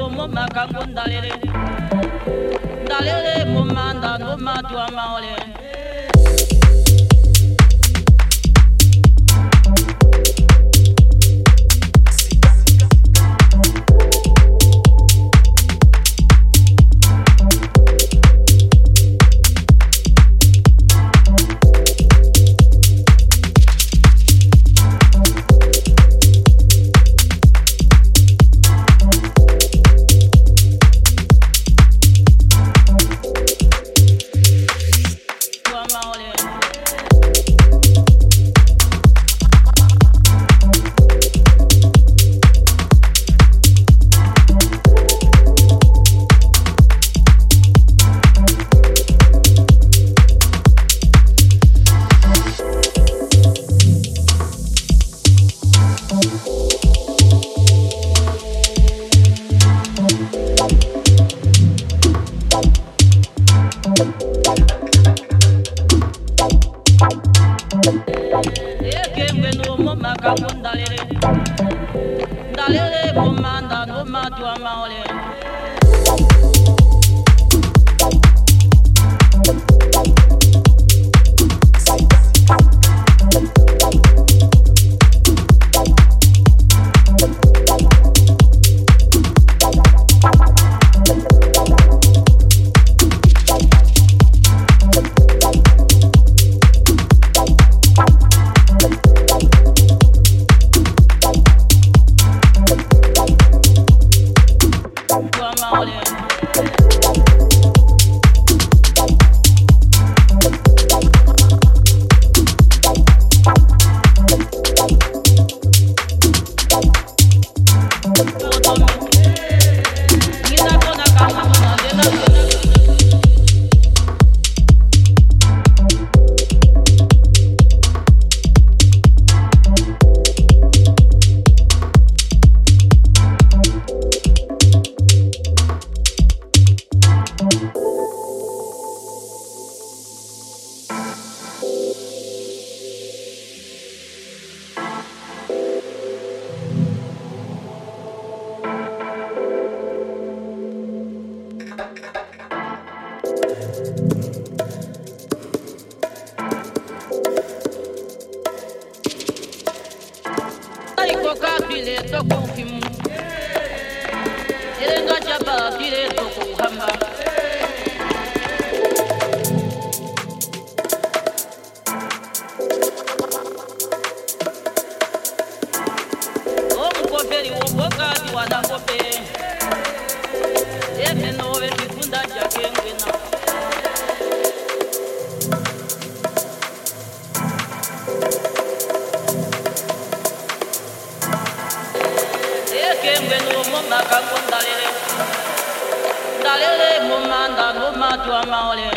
ekengwe numo makango ndalele maole Omukoferi wobokati wanakope ndalele ndalele momanda nomatwa maole